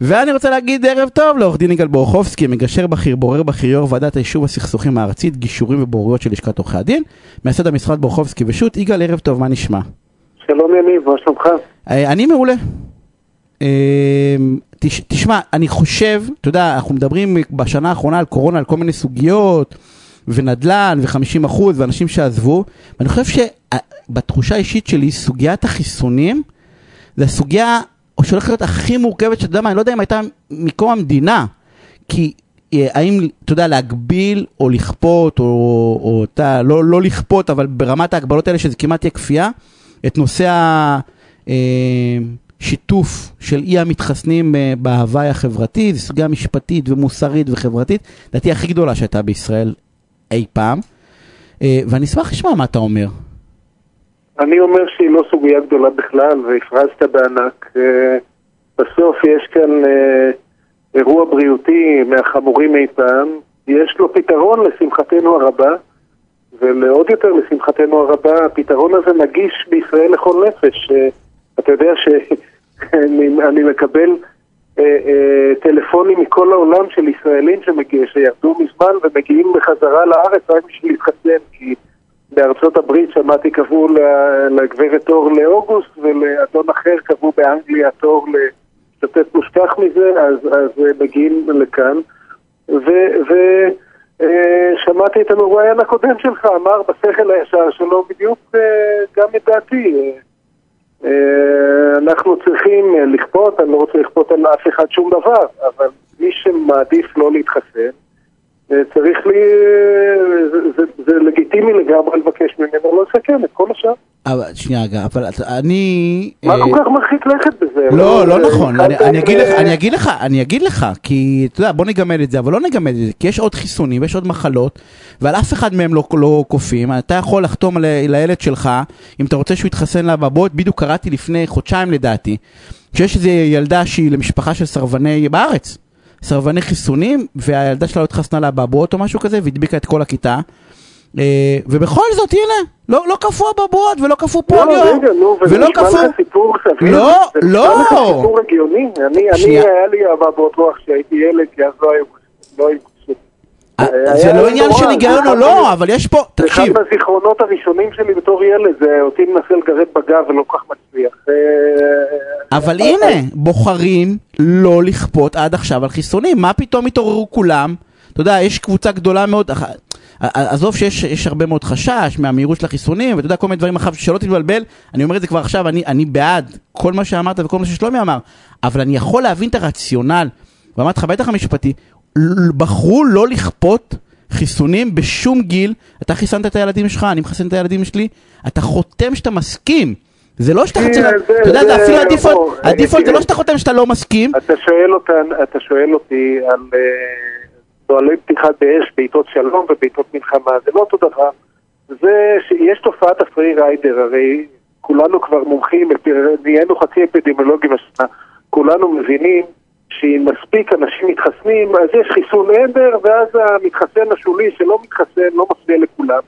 ואני רוצה להגיד ערב טוב לעורך דין יגאל בורחובסקי, מגשר בכיר, בורר בכיר, יו"ר ועדת היישוב הסכסוכים הארצית, גישורים ובוררויות של לשכת עורכי הדין, מייסד המשרד בורחובסקי ושות', יגאל ערב טוב, מה נשמע? שלום יניב, מה שלומך? אה, אני מעולה. אה, תש, תשמע, אני חושב, אתה יודע, אנחנו מדברים בשנה האחרונה על קורונה, על כל מיני סוגיות, ונדל"ן, ו-50 אחוז, ואנשים שעזבו, ואני חושב שבתחושה האישית שלי, סוגיית החיסונים, זה הסוגיה שהולכת להיות הכי מורכבת, שאתה יודע מה, אני לא יודע אם הייתה מקום המדינה, כי אה, האם, אתה יודע, להגביל או לכפות, או, או אתה, לא, לא לכפות, אבל ברמת ההגבלות האלה, שזה כמעט תהיה כפייה, את נושא השיתוף אה, של אי המתחסנים אה, בהוואי החברתי, זו סוגיה משפטית ומוסרית וחברתית, לדעתי הכי גדולה שהייתה בישראל אי פעם, ואני אשמח לשמוע מה אתה אומר. אני אומר שהיא לא סוגיה גדולה בכלל, והפרזת בענק. אה, בסוף יש כאן אה, אירוע בריאותי מהחמורים אי פעם. יש לו פתרון לשמחתנו הרבה, ולעוד יותר לשמחתנו הרבה, הפתרון הזה נגיש בישראל לכל נפש. אה, אתה יודע שאני מקבל טלפונים מכל העולם של ישראלים שירדו מזמן ומגיעים בחזרה לארץ רק בשביל להתחסן, כי... בארצות הברית שמעתי קבעו לגברת תור לאוגוסט ולאדון אחר קבעו באנגליה תור להשתתף מושכח מזה, אז, אז מגיעים לכאן. ושמעתי את המרואיין הקודם שלך, אמר בשכל הישר שלו בדיוק אה, גם את דעתי. אה, אנחנו צריכים לכפות, אני לא רוצה לכפות על אף אחד שום דבר, אבל מי שמעדיף לא להתחסן, אה, צריך לי, זה, זה, זה לגיטימי לגמרי לבקש ממנו לא לסכם את כל השאר. אבל שנייה רגע, אבל אני... מה אה, כל כך מרחיק לכת בזה? לא, לא נכון, אני אגיד לך, אני אגיד לך, אני אגיד לך, כי אתה יודע, בוא נגמד את זה, אבל לא נגמד את זה, כי יש עוד חיסונים ויש עוד מחלות, ועל אף אחד מהם לא, לא כופים, אתה יכול לחתום לילד שלך, אם אתה רוצה שהוא יתחסן לאבעבועות, בדיוק קראתי לפני חודשיים לדעתי, שיש איזו ילדה שהיא למשפחה של סרבני בארץ. סרבני חיסונים, והילדה שלה לא התחסנה לאבעבועות או משהו כזה, והדביקה את כל הכיתה. אה, ובכל זאת, הנה, לא, לא קפוא אבעבועות ולא קפוא לא, פוליו, ולא קפוא... נשמע לך סיפור סביר? לא, לא. זה נשמע לך סיפור הגיוני? אני, היה לי אבעבועות רוח כשהייתי ילד, כי אז לא היו... אה, זה לא עניין של היגיון או לא, אבל יש פה, תקשיב. אחד מהזיכרונות הראשונים שלי בתור ילד זה אותי מנסה לגרד בגב ולא כל כך מצליח. אה, אבל הנה, בוחרים לא לכפות עד עכשיו על חיסונים, מה פתאום התעוררו כולם? אתה יודע, יש קבוצה גדולה מאוד, עזוב שיש הרבה מאוד חשש מהמהירות של החיסונים, ואתה יודע, כל מיני דברים אחר, שלא תתבלבל, אני אומר את זה כבר עכשיו, אני, אני בעד כל מה שאמרת וכל מה ששלומי אמר, אבל אני יכול להבין את הרציונל, ואמרתי לך, בטח המשפטי, בחרו לא לכפות חיסונים בשום גיל, אתה חיסנת את הילדים שלך, אני מחסן את הילדים שלי, אתה חותם שאתה מסכים. זה לא שאתה חושב, אתה יודע, זה אפילו הדיפולט, הדיפולט זה לא שאתה חותם שאתה לא מסכים. אתה שואל אותן, אתה שואל אותי על נוהלי אה, פתיחת באש בעיתות שלום ובעיתות מלחמה, זה לא אותו דבר. זה שיש תופעת הפרי ריידר, הרי כולנו כבר מומחים, נהיינו חצי אפידמיולוגים השנה, כולנו מבינים שאם מספיק אנשים מתחסנים, אז יש חיסון עדר, ואז המתחסן השולי שלא מתחסן לא מפריע לכולם.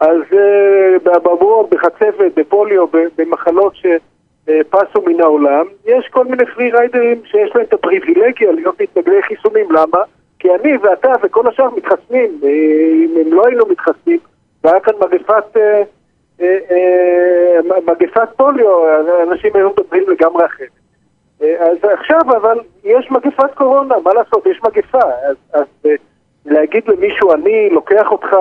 אז uh, באבעבועות, בחצבת, בפוליו, במחלות שפסו מן העולם, יש כל מיני פרי ריידרים שיש להם את הפריבילגיה להיות מתנגדי חיסונים. למה? כי אני ואתה וכל השאר מתחסנים. אה, אם הם לא היינו מתחסנים, והיה כאן מגפת, אה, מגפת פוליו, אנשים היו מדברים לגמרי אחרת. אה, אז עכשיו אבל יש מגפת קורונה, מה לעשות, יש מגפה. אז, אז אה, להגיד למישהו, אני לוקח אותך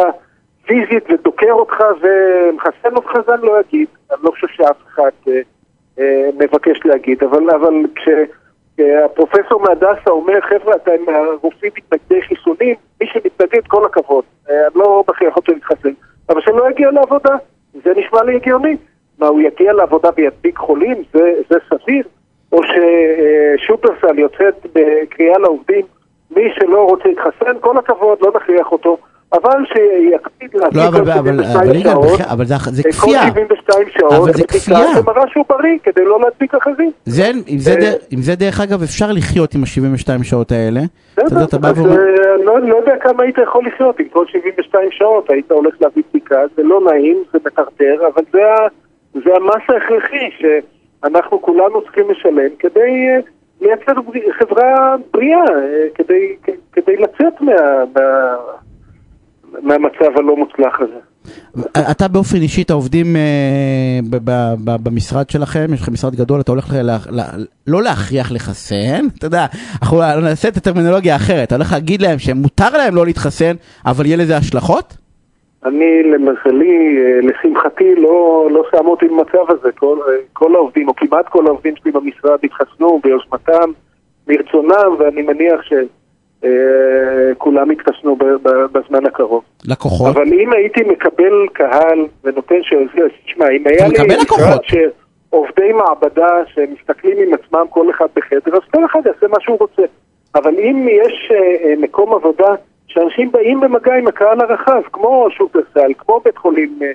פיזית ודוקר אותך ומחסן אותך, זה אני לא אגיד. אני לא חושב שאף אחד אה, אה, מבקש להגיד, אבל, אבל כשהפרופסור מהדסה אומר, חבר'ה, אתם רופאים מתנגדי חיסונים, מי שמתנגד, כל הכבוד. אה, אני לא מכריח אותו להתחסן, אבל שלא יגיע לעבודה. זה נשמע לי הגיוני. מה, הוא יגיע לעבודה וידביק חולים? זה, זה סביר? או ששופרסל יוצאת בקריאה לעובדים, מי שלא רוצה להתחסן, כל הכבוד, לא נכריח אותו. אבל שיקפיד להציג לא, אבל, אבל, אבל, שעות, אבל זה, זה כפייה. כל 72 שעות, אבל זה כפייה. זה מראה שהוא בריא כדי לא להדביק אחרים. זה, עם, זה אה, עם זה דרך אגב אפשר לחיות עם ה-72 שעות האלה. בסדר, אז לא, לא יודע כמה היית יכול לחיות עם כל 72 שעות, היית הולך להביא בדיקה, זה לא נעים, זה מטרטר, אבל זה, זה המס ההכרחי, ש... אנחנו כולנו צריכים לשלם כדי לייצר בריא- חברה בריאה אה, כדי, כדי לצאת מה, מה, מהמצב הלא מוצלח הזה. אתה באופן אישי, את העובדים אה, ב- ב- ב- במשרד שלכם, יש לכם משרד גדול, אתה הולך ל- ל- לא להכריח לחסן, אתה יודע, אנחנו נעשה את הטרמינולוגיה האחרת, אתה הולך להגיד להם שמותר להם לא להתחסן, אבל יהיה לזה השלכות? אני, למזלי, אה, לשמחתי, לא, לא שמו אותי במצב הזה. כל, אה, כל העובדים, או כמעט כל העובדים שלי במשרד, התחסנו ביוזמתם, מרצונם, ואני מניח שכולם יתחסנו ב- ב- בזמן הקרוב. לקוחות? אבל אם הייתי מקבל קהל ונותן ש... תשמע, אם היה לי לקוחות. שעובדי מעבדה שמסתכלים עם עצמם כל אחד בחדר, אז כל אחד יעשה מה שהוא רוצה. אבל אם יש אה, אה, מקום עבודה שאנשים באים במגע עם הקהל הרחב, כמו שופרסל, כמו בית חולים, אה,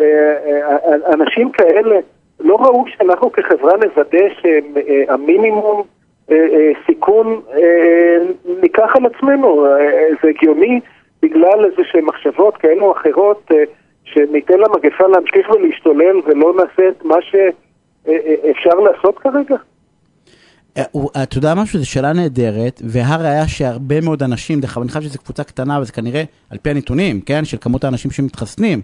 אה, אה, אנשים כאלה, לא ראוי שאנחנו כחברה נוודא שהמינימום סיכון ניקח על עצמנו. זה הגיוני בגלל איזה שהן מחשבות כאלה או אחרות שניתן למגפה להמשיך ולהשתולל ולא נעשה את מה שאפשר לעשות כרגע. אה, הוא- אתה יודע משהו, זו שאלה נהדרת, והראיה שהרבה מאוד אנשים, דרך אגב, אני חושב שזו קבוצה קטנה, וזה כנראה, על פי הנתונים, כן, של כמות האנשים שמתחסנים,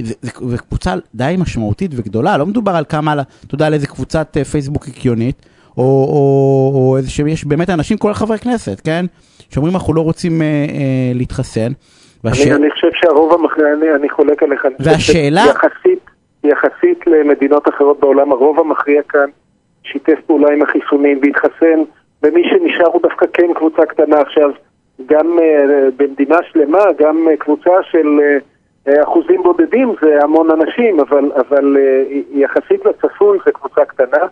זו קבוצה די משמעותית וגדולה, לא מדובר על כמה, אתה יודע, על איזה קבוצת אה, פייסבוק הקיונית, או, או, או איזה שיש באמת אנשים, כל חברי כנסת, כן, שאומרים אנחנו לא רוצים אה, אה, להתחסן. והש... אני, אני חושב שהרוב המכריע, אני, אני חולק עליך. והשאלה- שיחסית, יחסית למדינות אחרות בעולם, הרוב המכריע כאן שיתף פעולה עם החיסונים והתחסן, ומי שנשאר הוא דווקא כן קבוצה קטנה עכשיו, גם uh, במדינה שלמה, גם uh, קבוצה של uh, אחוזים בודדים, זה המון אנשים, אבל, אבל uh, יחסית לצפוי זה קבוצה קטנה.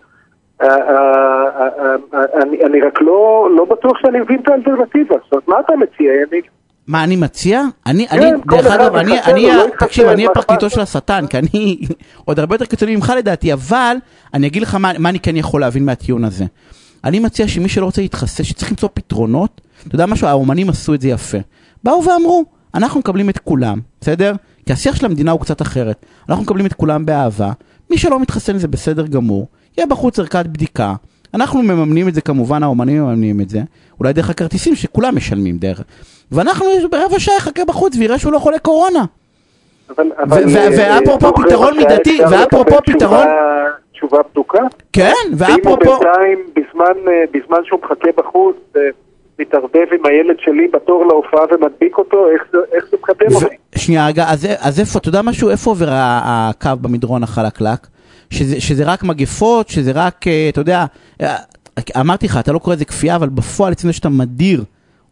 אני, אני רק לא, לא בטוח שאני מבין את האלטרנטיבה, זאת אומרת, מה אתה מציע, יניב? מה אני מציע? אני, כן, אני, כל דרך אחד אגב, אני, אני, תקשיב, אני הפרקליטו? של השטן, כי אני עוד הרבה יותר קיצוני ממך לדעתי, אבל אני אגיד לך מה, מה אני כן יכול להבין מהטיעון הזה. אני מציע שמי שלא רוצה להתחסן, שצריך למצוא פתרונות, אתה יודע משהו, האומנים עשו את זה יפה. באו ואמרו, אנחנו מקבלים את כולם, בסדר? כי השיח של המדינה הוא קצת אחרת. אנחנו מקבלים את כולם באהבה, מי שלא מתחסן זה בסדר גמור, יהיה בחוץ ערכת בדיקה, אנחנו מממנים את זה כמובן, האומנים מממנים את זה, אולי דרך הכרטיסים שכולם משלמים דרך. ואנחנו ברבע שעה יחכה בחוץ ויראה שהוא לא חולה קורונה. אה, ואפרופו זוכר פתרון שהיה מידתי, ואפרופו פתרון- תשובה בדוקה? כן, ואם הוא ואפרופו... בינתיים, בזמן, אה, בזמן שהוא מחכה בחוץ, אה, מתערבב עם הילד שלי בתור להופעה ומדביק אותו, איך זה, איך זה מקדם אותי? ו- שנייה רגע, אז, אז איפה, אתה יודע משהו, איפה עובר הקו במדרון החלקלק? שזה, שזה רק מגפות, שזה רק, אה, אתה יודע, אה, אמרתי לך, אתה לא קורא לזה כפייה, אבל בפועל זה שאתה מדיר,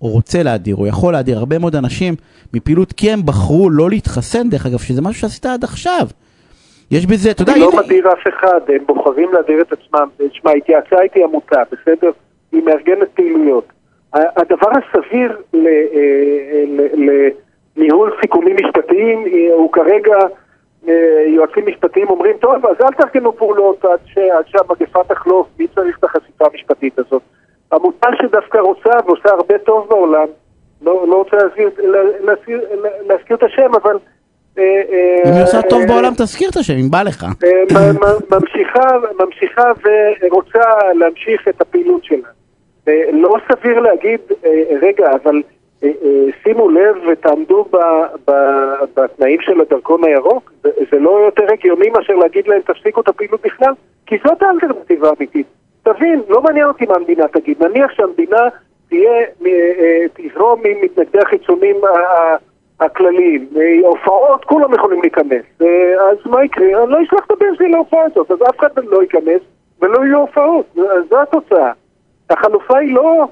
או רוצה להדיר, או יכול להדיר הרבה מאוד אנשים מפעילות, כי הם בחרו לא להתחסן, דרך אגב, שזה משהו שעשית עד עכשיו. יש בזה, אתה יודע, אני לא הנה- מדיר אף אחד, הם בוחרים להדיר את עצמם. תשמע, התייעצה איתי עמותה, בסדר? היא מארגנת פעילויות. הדבר הסביר אה, לניהול סיכונים משפטיים אה, הוא כרגע, אה, יועצים משפטיים אומרים, טוב, אז אל תארגנו פעולות עד ש- עד שהמגפה תחלוף, מי צריך את החשיפה המשפטית הזאת? עמותה שדווקא רוצה ועושה הרבה טוב בעולם, לא, לא רוצה להזכיר, לה- להזכיר, להזכיר את השם, אבל... אה, אה, אם היא עושה טוב אה, בעולם, תזכיר את השם, אם בא לך. אה, ממשיכה, ממשיכה ורוצה להמשיך את הפעילות שלה. אה, לא סביר להגיד, אה, רגע, אבל אה, אה, שימו לב ותעמדו ב- ב- בתנאים של הדרכון הירוק, זה, זה לא יותר הגיוני מאשר להגיד להם תפסיקו את הפעילות בכלל, כי זאת האלטרנטיבה האמיתית. תבין, לא מעניין אותי מה המדינה תגיד, נניח שהמדינה תהיה, אה, אה, תזרום ממתנגדי החיצונים ה- הכלליים, אה, הופעות, כולם יכולים להיכנס. אה, אז מה יקרה? אני לא אשלח את הבן שלי להופעה הזאת, אז אף אחד לא ייכנס ולא יהיו הופעות, זו התוצאה. החלופה היא לא, אה,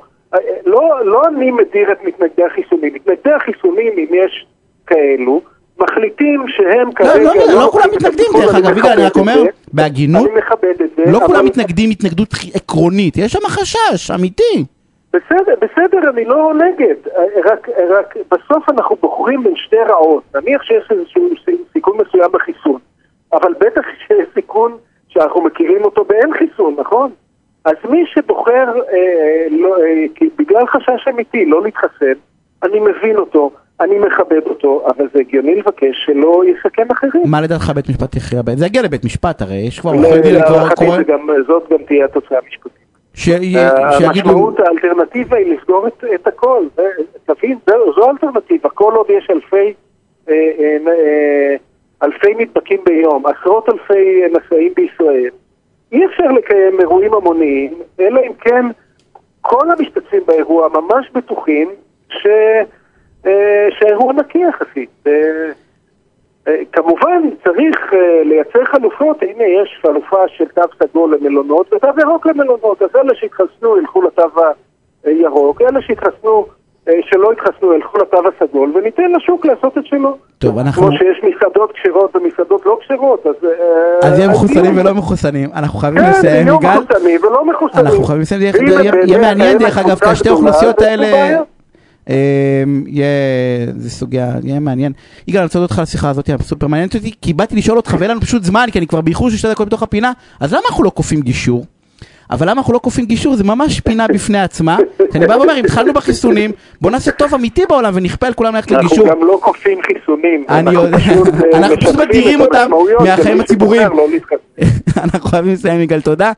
לא, לא אני מדיר את מתנגדי החיסונים. מתנגדי החיסונים, אם יש כאלו, מחליטים שהם לא, כרגע... לא, לא רוצים כולם את מתנגדים, הסיכון, דרך אגב, יגאל, אני רק אומר. בהגינות, אני מכבד את זה. לא כולם מתנגדים התנגדות עקרונית, יש שם חשש אמיתי. בסדר, בסדר, אני לא נגד, רק, רק בסוף אנחנו בוחרים בין שתי רעות. נניח שיש איזשהו סיכון מסוים בחיסון, אבל בטח שיש סיכון שאנחנו מכירים אותו באין חיסון, נכון? אז מי שבוחר אה, לא, אה, בגלל חשש אמיתי לא להתחסן, אני מבין אותו, אני מכבד אותו, אבל זה הגיוני לבקש שלא יסכן אחרים. מה לדעתך בית משפט יכריע בהם? זה יגיע לבית משפט הרי, יש כבר לא, עורכי דין, כבר גם- זאת גם תהיה התוצאה המשפטית. אה, המשמעות, האלטרנטיבה היא לסגור את, את הכל. תבין, זו, זו האלטרנטיבה. כל עוד יש אלפי, אה, אה, אה, אלפי נדבקים ביום, עשרות אלפי נשאים בישראל, אי אפשר לקיים אירועים המוניים, אלא אם כן כל המשתתפים באירוע ממש בטוחים ש, אה, שהאירוע נקי יחסית. אה, אה, כמובן צריך לייצר חלופות, הנה יש חלופה של תו סגול למלונות ותו ירוק למלונות, אז אלה שהתחסנו ילכו לתו הירוק, אלה שהתחסנו, שלא התחסנו ילכו לתו הסגול וניתן לשוק לעשות את שלו. טוב, אנחנו... כמו שיש מסעדות כשרות ומסעדות לא כשרות, אז... אה, אז יהיה אז מחוסנים יהיו- ולא מחוסנים, אנחנו חייבים כן, לסיים, יהיו יגאל. מחוסנים ולא מחוסנים. אנחנו חייבים לסיים, יהיה- מעניין דרך אגב, כי השתי האוכלוסיות יש האלה. אמ, יהיה, זה סוגיה, יהיה מעניין. יגאל, אני רוצה להודות לך על השיחה הזאת, סופר מעניינת אותי, כי באתי לשאול אותך ואין לנו פשוט זמן, כי אני כבר באיחור של שתי דקות בתוך הפינה, אז למה אנחנו לא כופים גישור? אבל למה אנחנו לא כופים גישור? זה ממש פינה בפני עצמה. אני בא ואומר, אם התחלנו בחיסונים, בוא נעשה טוב אמיתי בעולם ונכפה על כולם ללכת אנחנו לגישור. גם לא כופים חיסונים. אני אנחנו יודע. פשוט, אה, אנחנו פשוט מדירים אותם מהחיים הציבוריים. לא. אנחנו חייבים לסיים, יגאל, תודה.